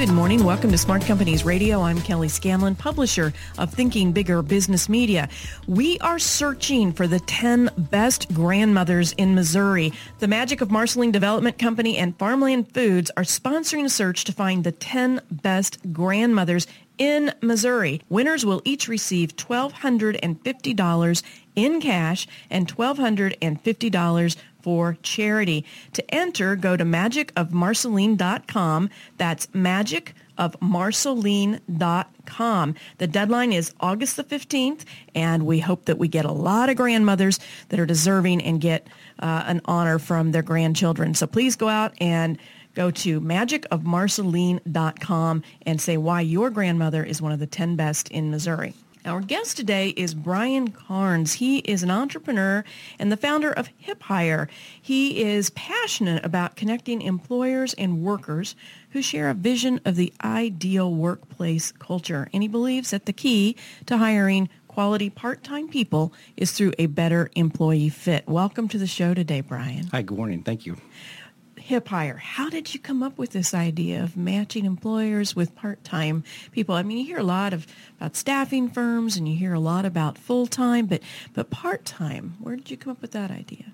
Good morning. Welcome to Smart Companies Radio. I'm Kelly Scanlon, publisher of Thinking Bigger Business Media. We are searching for the 10 best grandmothers in Missouri. The Magic of Marceline Development Company and Farmland Foods are sponsoring a search to find the 10 best grandmothers in Missouri. Winners will each receive $1,250 in cash and $1,250 for charity. To enter, go to magicofmarceline.com. That's magicofmarceline.com. The deadline is August the 15th, and we hope that we get a lot of grandmothers that are deserving and get uh, an honor from their grandchildren. So please go out and go to magicofmarceline.com and say why your grandmother is one of the 10 best in Missouri. Our guest today is Brian Carnes. He is an entrepreneur and the founder of HipHire. He is passionate about connecting employers and workers who share a vision of the ideal workplace culture. And he believes that the key to hiring quality part-time people is through a better employee fit. Welcome to the show today, Brian. Hi, good morning. Thank you. HipHire. How did you come up with this idea of matching employers with part-time people? I mean, you hear a lot of about staffing firms and you hear a lot about full-time, but but part-time. Where did you come up with that idea?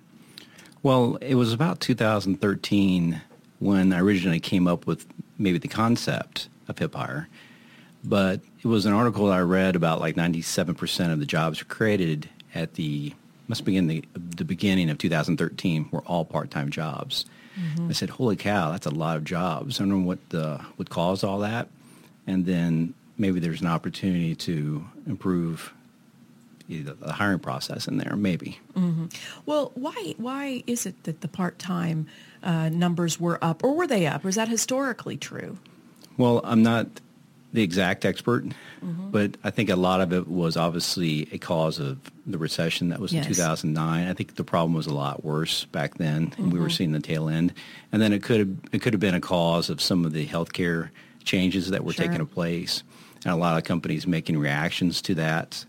Well, it was about 2013 when I originally came up with maybe the concept of HipHire. But it was an article I read about like 97% of the jobs created at the must begin the the beginning of 2013 were all part-time jobs. Mm-hmm. I said, "Holy cow, that's a lot of jobs." I don't know what the, would cause all that, and then maybe there's an opportunity to improve the hiring process in there. Maybe. Mm-hmm. Well, why why is it that the part time uh, numbers were up, or were they up? Or is that historically true? Well, I'm not the exact expert, mm-hmm. but I think a lot of it was obviously a cause of the recession that was yes. in 2009. I think the problem was a lot worse back then, mm-hmm. and we were mm-hmm. seeing the tail end. And then it could have it could have been a cause of some of the healthcare changes that were sure. taking place, and a lot of companies making reactions to that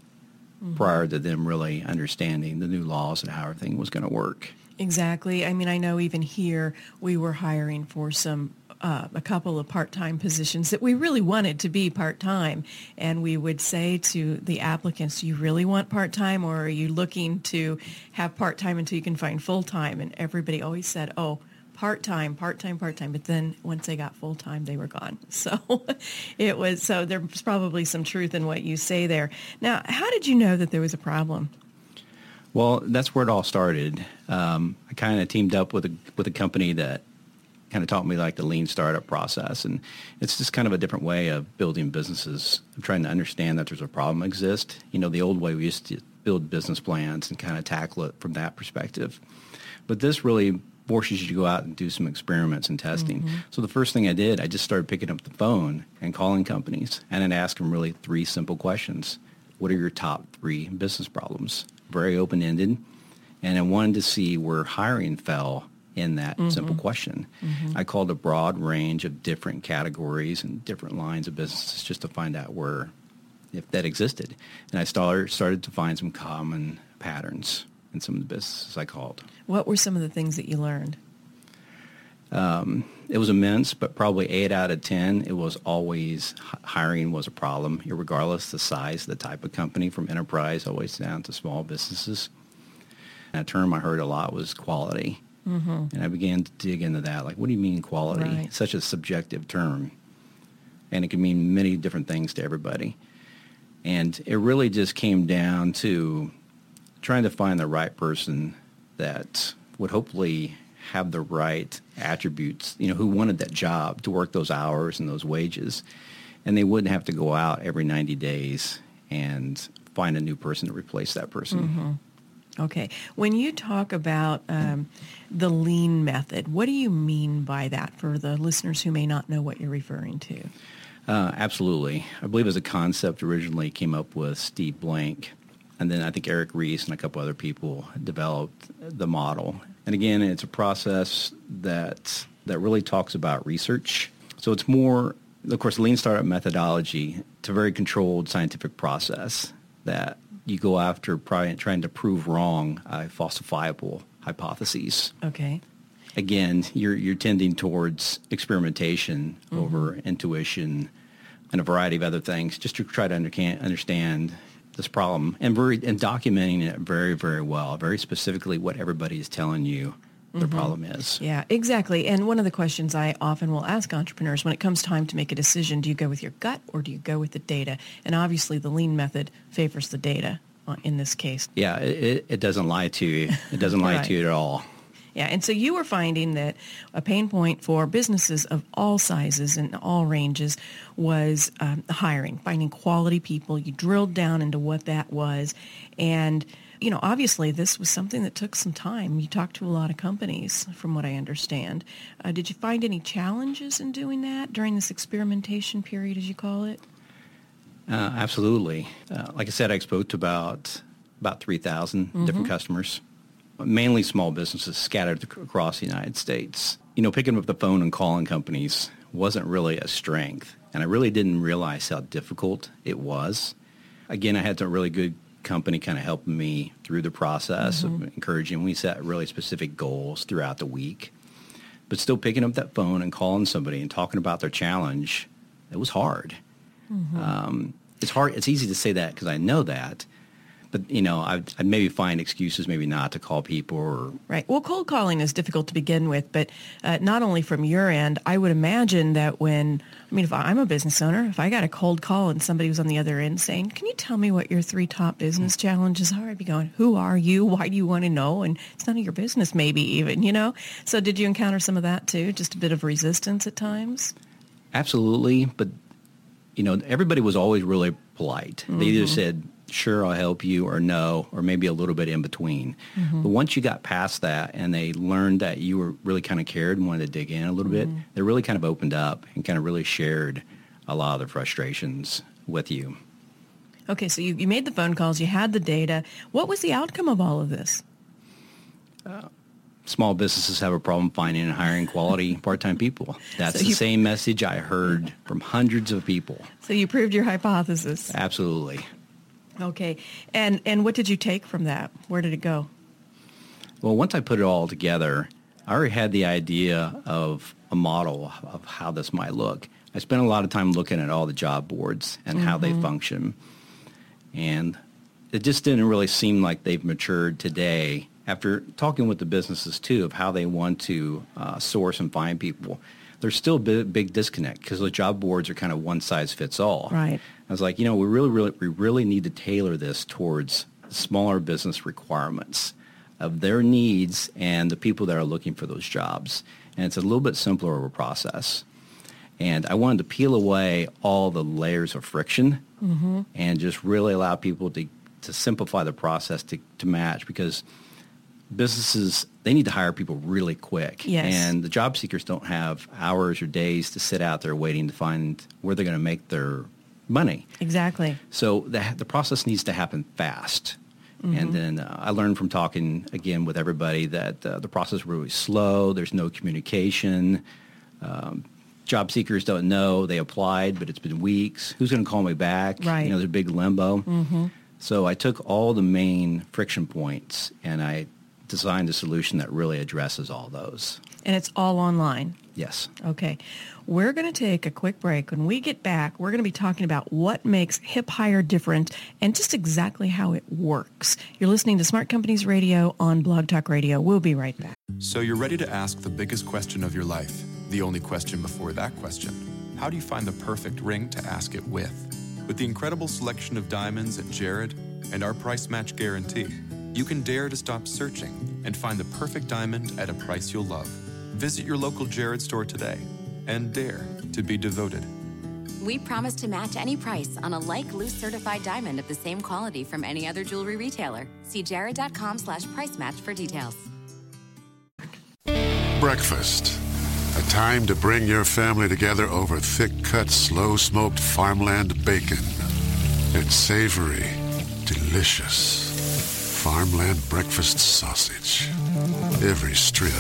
mm-hmm. prior to them really understanding the new laws and how everything was going to work. Exactly. I mean, I know even here we were hiring for some uh, a couple of part-time positions that we really wanted to be part-time. And we would say to the applicants, you really want part-time or are you looking to have part-time until you can find full-time? And everybody always said, oh, part-time, part-time, part-time. But then once they got full-time, they were gone. So it was, so there's probably some truth in what you say there. Now, how did you know that there was a problem? Well, that's where it all started. Um, I kind of teamed up with a with a company that kind of taught me like the lean startup process. And it's just kind of a different way of building businesses. I'm trying to understand that there's a problem exist. You know, the old way we used to build business plans and kind of tackle it from that perspective. But this really forces you to go out and do some experiments and testing. Mm-hmm. So the first thing I did, I just started picking up the phone and calling companies and then ask them really three simple questions. What are your top three business problems? Very open-ended. And I wanted to see where hiring fell in that mm-hmm. simple question. Mm-hmm. I called a broad range of different categories and different lines of businesses just to find out where, if that existed. And I started, started to find some common patterns in some of the businesses I called. What were some of the things that you learned? Um, it was immense, but probably eight out of 10, it was always hiring was a problem, regardless the size, the type of company from enterprise always down to small businesses. And a term I heard a lot was quality. Mm-hmm. And I began to dig into that. Like, what do you mean quality? Right. Such a subjective term. And it can mean many different things to everybody. And it really just came down to trying to find the right person that would hopefully have the right attributes, you know, who wanted that job to work those hours and those wages. And they wouldn't have to go out every 90 days and find a new person to replace that person. Okay. When you talk about um, the lean method, what do you mean by that for the listeners who may not know what you're referring to? Uh, absolutely. I believe as a concept originally came up with Steve Blank, and then I think Eric Ries and a couple other people developed the model. And again, it's a process that that really talks about research. So it's more, of course, lean startup methodology. It's a very controlled scientific process that you go after trying to prove wrong uh, falsifiable hypotheses. Okay. Again, you're you're tending towards experimentation mm-hmm. over intuition and a variety of other things, just to try to understand understand this problem and very and documenting it very very well, very specifically what everybody is telling you the mm-hmm. problem is. Yeah, exactly. And one of the questions I often will ask entrepreneurs when it comes time to make a decision, do you go with your gut or do you go with the data? And obviously the lean method favors the data uh, in this case. Yeah, it, it doesn't lie to you. It doesn't lie right. to you at all. Yeah, and so you were finding that a pain point for businesses of all sizes and all ranges was um, hiring, finding quality people. You drilled down into what that was, and you know, obviously this was something that took some time. You talked to a lot of companies, from what I understand. Uh, did you find any challenges in doing that during this experimentation period, as you call it? Uh, absolutely. Uh, like I said, I spoke to about about 3,000 mm-hmm. different customers, mainly small businesses scattered across the United States. You know, picking up the phone and calling companies wasn't really a strength, and I really didn't realize how difficult it was. Again, I had some really good company kind of helping me through the process mm-hmm. of encouraging. We set really specific goals throughout the week, but still picking up that phone and calling somebody and talking about their challenge, it was hard. Mm-hmm. Um, it's hard. It's easy to say that because I know that, but you know, I'd, I'd, maybe find excuses, maybe not to call people. Or right. Well, cold calling is difficult to begin with, but uh, not only from your end. I would imagine that when I mean, if I'm a business owner, if I got a cold call and somebody was on the other end saying, "Can you tell me what your three top business challenges are?" I'd be going, "Who are you? Why do you want to know?" And it's none of your business, maybe even. You know. So, did you encounter some of that too? Just a bit of resistance at times. Absolutely, but you know, everybody was always really polite. Mm-hmm. They either mm-hmm. said, sure, I'll help you, or no, or maybe a little bit in between. Mm-hmm. But once you got past that and they learned that you were really kind of cared and wanted to dig in a little mm-hmm. bit, they really kind of opened up and kind of really shared a lot of their frustrations with you. Okay, so you, you made the phone calls, you had the data. What was the outcome of all of this? Uh, small businesses have a problem finding and hiring quality part-time people. That's so the same message I heard from hundreds of people. So you proved your hypothesis. Absolutely. Okay. And and what did you take from that? Where did it go? Well, once I put it all together, I already had the idea of a model of how this might look. I spent a lot of time looking at all the job boards and mm-hmm. how they mm-hmm. function. And it just didn't really seem like they've matured today after talking with the businesses too of how they want to uh, source and find people, there's still a big, big disconnect because the job boards are kind of one size fits all. Right. I was like, you know, we really, really, we really need to tailor this towards smaller business requirements of their needs and the people that are looking for those jobs. And it's a little bit simpler of a process. And I wanted to peel away all the layers of friction mm-hmm. and just really allow people to, to simplify the process to, to match because – businesses they need to hire people really quick yes. and the job seekers don't have hours or days to sit out there waiting to find where they're going to make their money. Exactly. So the, the process needs to happen fast. Mm-hmm. and then uh, i learned from talking again with everybody that uh, the process is really slow. There's no communication. Um, job seekers don't know. They applied but it's been weeks. Who's going to call me back? Right. you know there's a big limbo. Mm-hmm. so i took all the main friction points and i designed a solution that really addresses all those. And it's all online? Yes. Okay. We're going to take a quick break. When we get back, we're going to be talking about what makes HipHire different and just exactly how it works. You're listening to Smart Companies Radio on Blog Talk Radio. We'll be right back. So you're ready to ask the biggest question of your life, the only question before that question. How do you find the perfect ring to ask it with? With the incredible selection of diamonds at Jared and our price match guarantee, you can dare to stop searching and find the perfect diamond at a price you'll love. Visit your local Jared store today and dare to be devoted. We promise to match any price on a like loose certified diamond of the same quality from any other jewelry retailer. See jared.com slash price match for details. Breakfast. A time to bring your family together over thick cut, slow smoked farmland bacon. And savory, delicious farmland breakfast sausage. Every strip,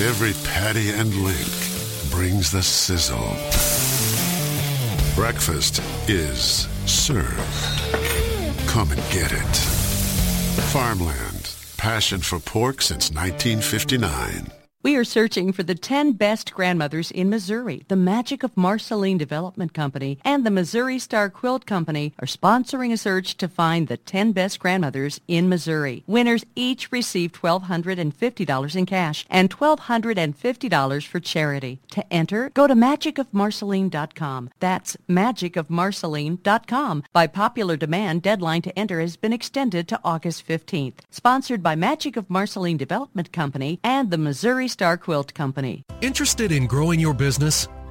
every patty and link brings the sizzle. Breakfast is served. Come and get it. Farmland. Passion for pork since 1959. We are searching for the 10 best grandmothers in Missouri. The Magic of Marceline Development Company and the Missouri Star Quilt Company are sponsoring a search to find the 10 best grandmothers in Missouri. Winners each receive $1,250 in cash and $1,250 for charity. To enter, go to magicofmarceline.com. That's magicofmarceline.com. By popular demand, deadline to enter has been extended to August 15th. Sponsored by Magic of Marceline Development Company and the Missouri Star Quilt Company. Interested in growing your business?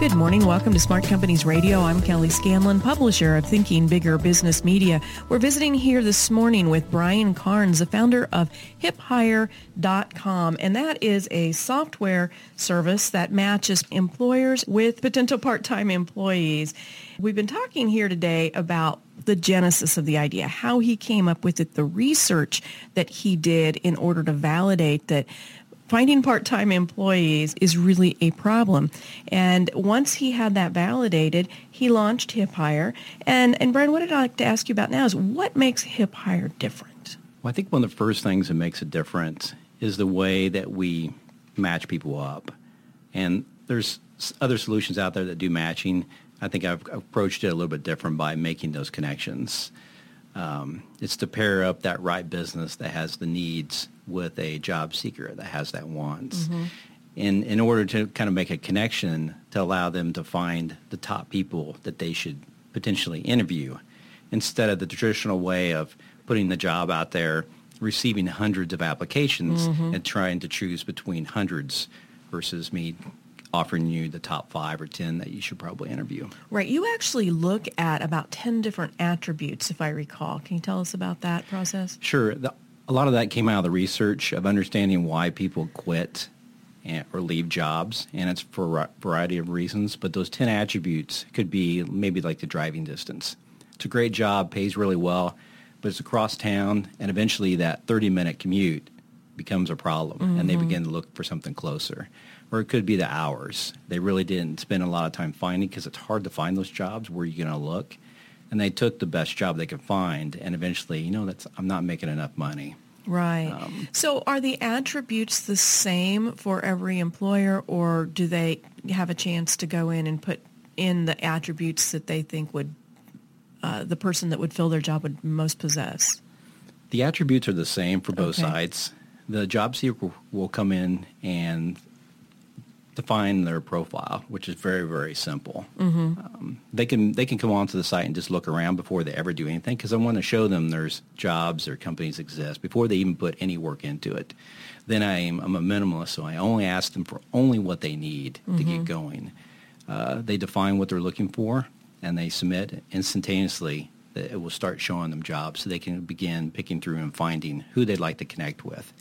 Good morning. Welcome to Smart Companies Radio. I'm Kelly Scanlon, publisher of Thinking Bigger Business Media. We're visiting here this morning with Brian Carnes, the founder of hiphire.com. And that is a software service that matches employers with potential part-time employees. We've been talking here today about the genesis of the idea, how he came up with it, the research that he did in order to validate that finding part-time employees is really a problem. And once he had that validated, he launched HipHire. And, and Brian, what I'd like to ask you about now is what makes HipHire different? Well, I think one of the first things that makes a difference is the way that we match people up. And there's other solutions out there that do matching. I think I've approached it a little bit different by making those connections. Um, it's to pair up that right business that has the needs with a job seeker that has that wants. Mm-hmm. In, in order to kind of make a connection to allow them to find the top people that they should potentially interview instead of the traditional way of putting the job out there, receiving hundreds of applications mm-hmm. and trying to choose between hundreds versus me offering you the top five or 10 that you should probably interview. Right. You actually look at about 10 different attributes, if I recall. Can you tell us about that process? Sure. The, a lot of that came out of the research of understanding why people quit and, or leave jobs, and it's for a variety of reasons. But those 10 attributes could be maybe like the driving distance. It's a great job, pays really well, but it's across town, and eventually that 30-minute commute becomes a problem, mm-hmm. and they mm-hmm. begin to look for something closer or it could be the hours. They really didn't spend a lot of time finding because it's hard to find those jobs where are you're going to look. And they took the best job they could find, and eventually, you know, that's I'm not making enough money. Right. Um, so are the attributes the same for every employer, or do they have a chance to go in and put in the attributes that they think would uh, the person that would fill their job would most possess? The attributes are the same for both okay. sides. The job seeker will come in and define their profile, which is very very simple. Mm-hmm. Um, they can they can come onto the site and just look around before they ever do anything because I want to show them there's jobs or companies exist before they even put any work into it. Then I'm I'm a minimalist, so I only ask them for only what they need mm-hmm. to get mm-hmm. going. Uh, they define what they're looking for and they submit instantaneously. It will start showing them jobs so they can begin picking through and finding who they'd like to connect with.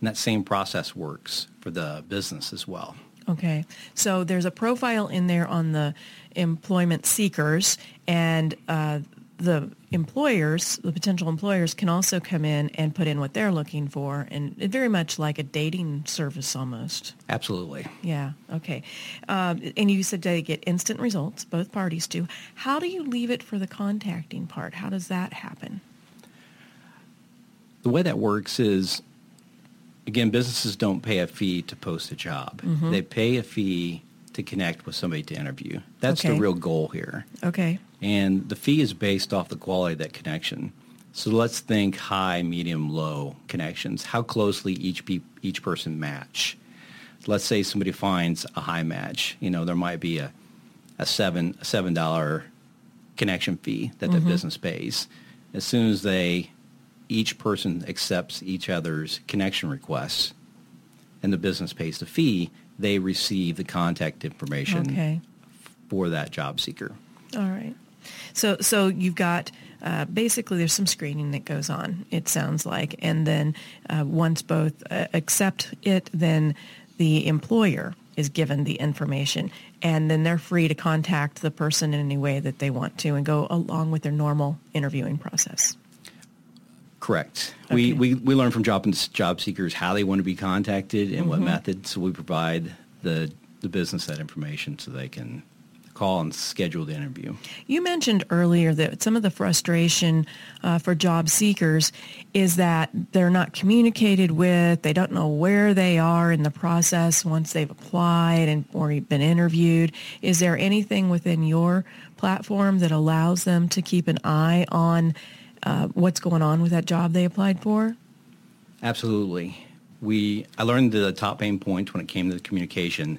And that same process works for the business as well. Okay. So there's a profile in there on the employment seekers and uh, the employers, the potential employers can also come in and put in what they're looking for and very much like a dating service almost. Absolutely. Yeah. Okay. Um, and you said they get instant results. Both parties do. How do you leave it for the contacting part? How does that happen? The way that works is again, businesses don't pay a fee to post a job. Mhm. They pay a fee to connect with somebody to interview. That's the real goal here. Okay. And the fee is based off the quality of that connection. So let's think high, medium, low connections. How closely each pe- each person match. Let's say somebody finds a high match. You know, there might be a, a seven a seven dollar connection fee that the Mhm. business pays. As soon as they each person accepts each other's connection requests and the business pays the fee, they receive the contact information Okay. for that job seeker. All right. So so you've got uh, basically there's some screening that goes on. It sounds like, and then uh, once both uh, accept it, then the employer is given the information, and then they're free to contact the person in any way that they want to, and go along with their normal interviewing process. Correct. We, we, we learn from job, job seekers how they want to be contacted and what Mhm. method. So we provide the, the business that information so they can call and schedule the interview. You mentioned earlier that some of the frustration uh, for job seekers is that they're not communicated with. They don't know where they are in the process once they've applied and or been interviewed. Is there anything within your platform that allows them to keep an eye on uh, what's going on with that job they applied for? Absolutely. We I learned the top pain points when it came to the communication,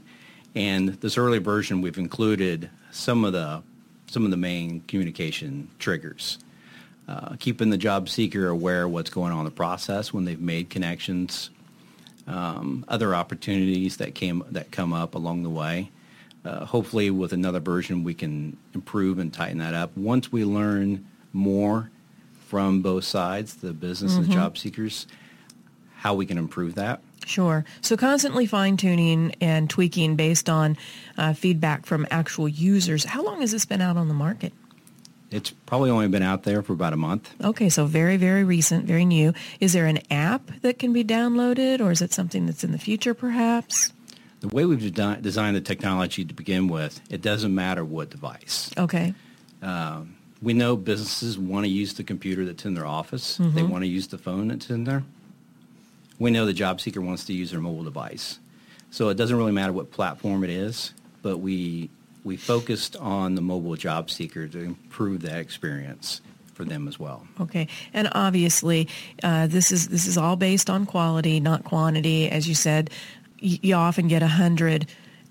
and this early version we've included some of the some of the main communication triggers. Uh, keeping the job seeker aware of what's going on in the process when they've made connections, um, other opportunities that came that come up along the way. Uh, hopefully, with another version, we can improve and tighten that up. Once we learn more from both sides, the business and Mhm. the job seekers, how we can improve that. Sure. So constantly fine tuning and tweaking based on uh, feedback from actual users. How long has this been out on the market? It's probably only been out there for about a month. Okay, so very, very recent, very new. Is there an app that can be downloaded or is it something that's in the future perhaps? The way we've de- designed the technology to begin with, it doesn't matter what device. Okay. Um, we know businesses want to use the computer that's in their office. They Mhm. want to use the phone that's in there. We know the job seeker wants to use their mobile device. So it doesn't really matter what platform it is, but we we focused on the mobile job seeker to improve that experience for them as well. Okay, and obviously, uh, this is this is all based on quality, not quantity. As you said, y- you often get a hundred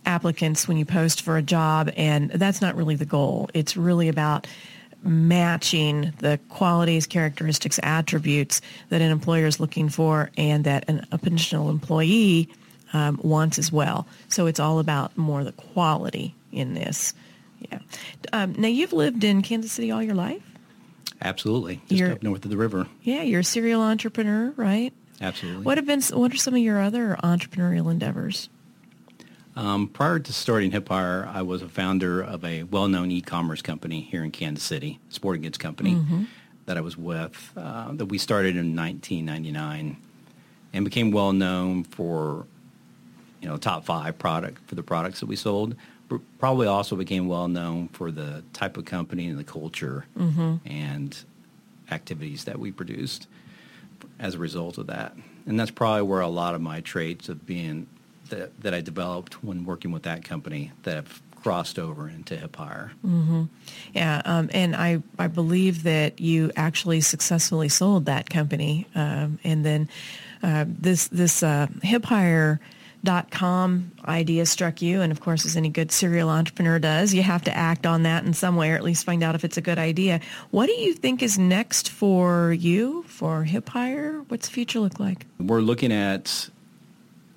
applicants when you post for a job, and that's not really the goal. It's really about matching the qualities, characteristics, attributes that an employer is looking for, and that an, a potential employee um, wants as well. So it's all about more the quality in this. Yeah. Um, now you've lived in Kansas City all your life. Absolutely. Just You're- up north of the river. Yeah, you're a serial entrepreneur, right? Absolutely. What have been what are some of your other entrepreneurial endeavors? Um, prior to starting HipHire, I was a founder of a well-known e-commerce company here in Kansas City, sporting goods company Mhm. that I was with, uh, that we started in 1999 and became well known for, you know, top five product for the products that we sold. But probably also became well known for the type of company and the culture Mhm. and activities that we produced as a result of that. And that's probably where a lot of my traits of being that, that I developed when working with that company that have crossed over into HipHire. hmm Yeah, um, and I, I believe that you actually successfully sold that company, um, and then uh, this this uh, hiphire.com idea struck you, and of course, as any good serial entrepreneur does, you have to act on that in some way, or at least find out if it's a good idea. What do you think is next for you for HipHire What's the future look like? We're looking at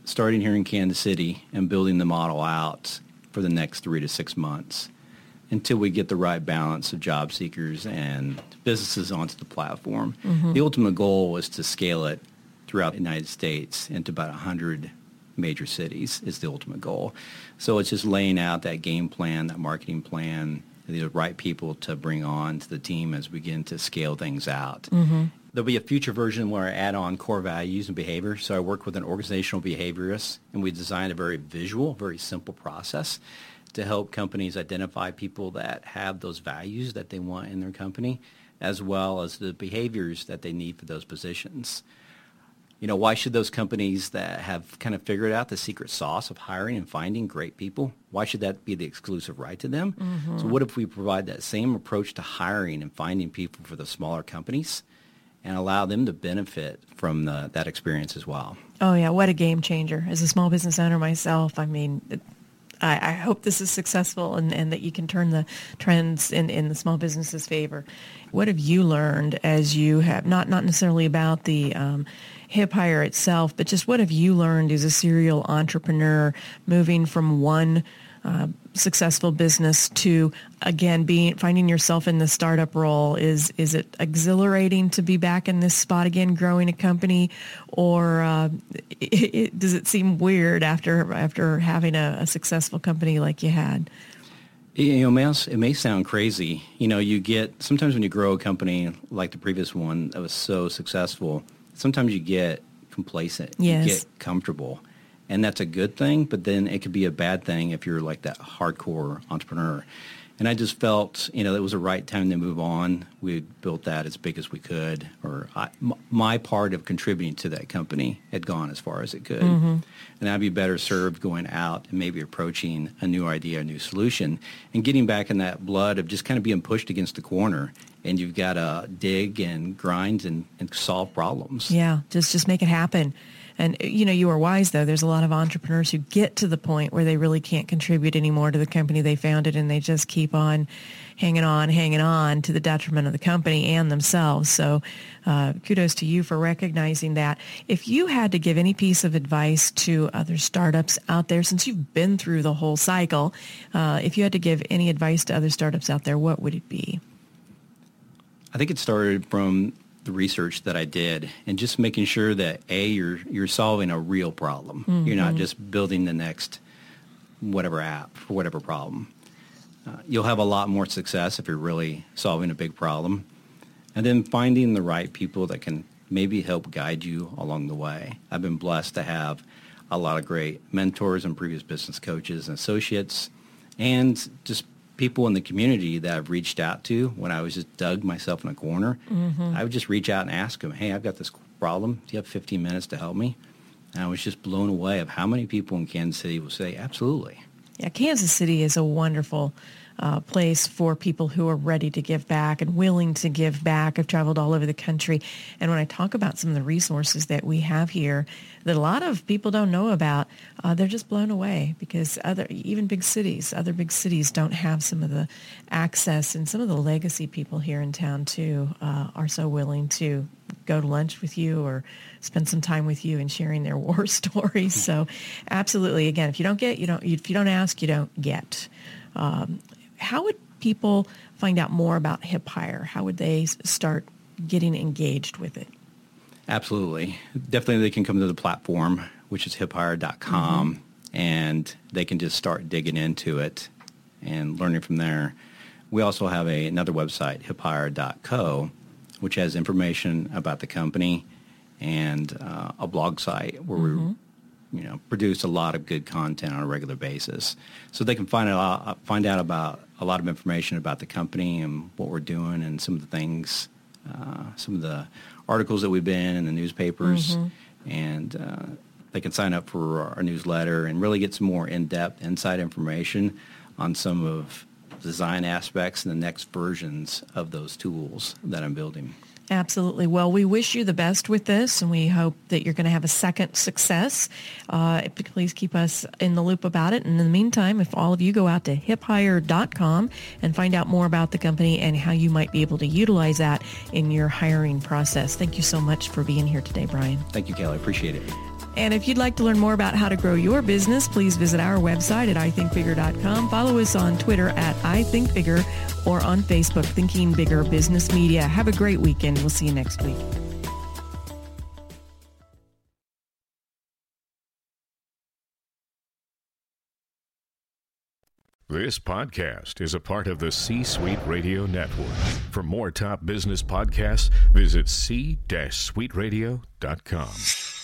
starting here in Kansas City and building the model out for the next three to six months until we get the right balance of job seekers and businesses onto the platform. Mhm. The ultimate goal is to scale it throughout the United States into about 100 major cities is the ultimate goal. So it's just laying out that game plan, that marketing plan, the right people to bring on to the team as we begin to scale things out. Mm-hmm. There'll be a future version where I add on core values and behavior. So I work with an organizational behaviorist, and we designed a very visual, very simple process to help companies identify people that have those values that they want in their company, as well as the behaviors that they need for those positions. You know, why should those companies that have kind of figured out the secret sauce of hiring and finding great people, why should that be the exclusive right to them? Mm-hmm. So what if we provide that same approach to hiring and finding people for the smaller companies and allow them to benefit from the, that experience as well? Oh yeah, what a game changer. As a small business owner myself, I mean, I, I hope this is successful and, and that you can turn the trends in, in the small business's favor. What have you learned as you have, not, not necessarily about the um, HipHire itself, but just what have you learned as a serial entrepreneur moving from one uh, successful business to again being finding yourself in the startup role is is it exhilarating to be back in this spot again growing a company or uh, it, it, does it seem weird after after having a, a successful company like you had you know, it may, it may sound crazy. You know, you get sometimes when you grow a company like the previous one that was so successful, sometimes you get complacent. Yes. You get comfortable and that's a good thing. But then it could be a bad thing if you're like that hardcore entrepreneur. And I just felt, you know, it was the right time to move on. We built that as big as we could, or I, m- my part of contributing to that company had gone as far as it could. Mm-hmm. And I'd be better served going out and maybe approaching a new idea, a new solution, and getting back in that blood of just kind of being pushed against the corner. And you've got to dig and grind and, and solve problems. Yeah, just just make it happen. And you know, you are wise though. There's a lot of entrepreneurs who get to the point where they really can't contribute anymore to the company they founded, and they just keep on hanging on, hanging on to the detriment of the company and themselves. So, uh, kudos to you for recognizing that. If you had to give any piece of advice to other startups out there, since you've been through the whole cycle, uh, if you had to give any advice to other startups out there, what would it be? I think it started from the research that I did and just making sure that a you're you're solving a real problem. Mm-hmm. You're not mm-hmm. just building the next whatever app for whatever problem. Uh, you'll have a lot more success if you're really solving a big problem. And then finding the right people that can maybe help guide you along the way. I've been blessed to have a lot of great mentors and previous business coaches and associates and just people in the community that I've reached out to when I was just dug myself in a corner, mm-hmm. I would just reach out and ask them, hey, I've got this problem. Do you have 15 minutes to help me? And I was just blown away of how many people in Kansas City will say, absolutely. Yeah, Kansas City is a wonderful uh, place for people who are ready to give back and willing to give back. I've traveled all over the country. And when I talk about some of the resources that we have here that a lot of people don't know about, uh, they're just blown away because other, even big cities, other big cities don't have some of the access and some of the legacy people here in town too uh, are so willing to go to lunch with you or spend some time with you and sharing their war stories. So absolutely, again, if you don't get, you don't, if you don't ask, you don't get. Um, how would people find out more about HipHire? How would they start getting engaged with it? Absolutely. Definitely they can come to the platform, which is hiphire.com, mm-hmm. and they can just start digging into it and learning from there. We also have a, another website, hiphire.co, which has information about the company and uh, a blog site where mm-hmm. we you know produce a lot of good content on a regular basis, so they can find out find out about a lot of information about the company and what we're doing and some of the things, uh, some of the articles that we've been in the newspapers, mm-hmm. and uh, they can sign up for our newsletter and really get some more in-depth inside information on some of the design aspects and the next versions of those tools that I'm building. Absolutely. Well, we wish you the best with this, and we hope that you're going to have a second success. Uh, please keep us in the loop about it. And in the meantime, if all of you go out to hiphire.com and find out more about the company and how you might be able to utilize that in your hiring process. Thank you so much for being here today, Brian. Thank you, Kelly. Appreciate it. And if you'd like to learn more about how to grow your business, please visit our website at ithinkbigger.com. Follow us on Twitter at ithinkbigger or on Facebook, Thinking Bigger Business Media. Have a great weekend. We'll see you next week. This podcast is a part of the C Suite Radio Network. For more top business podcasts, visit c-suiteradio.com.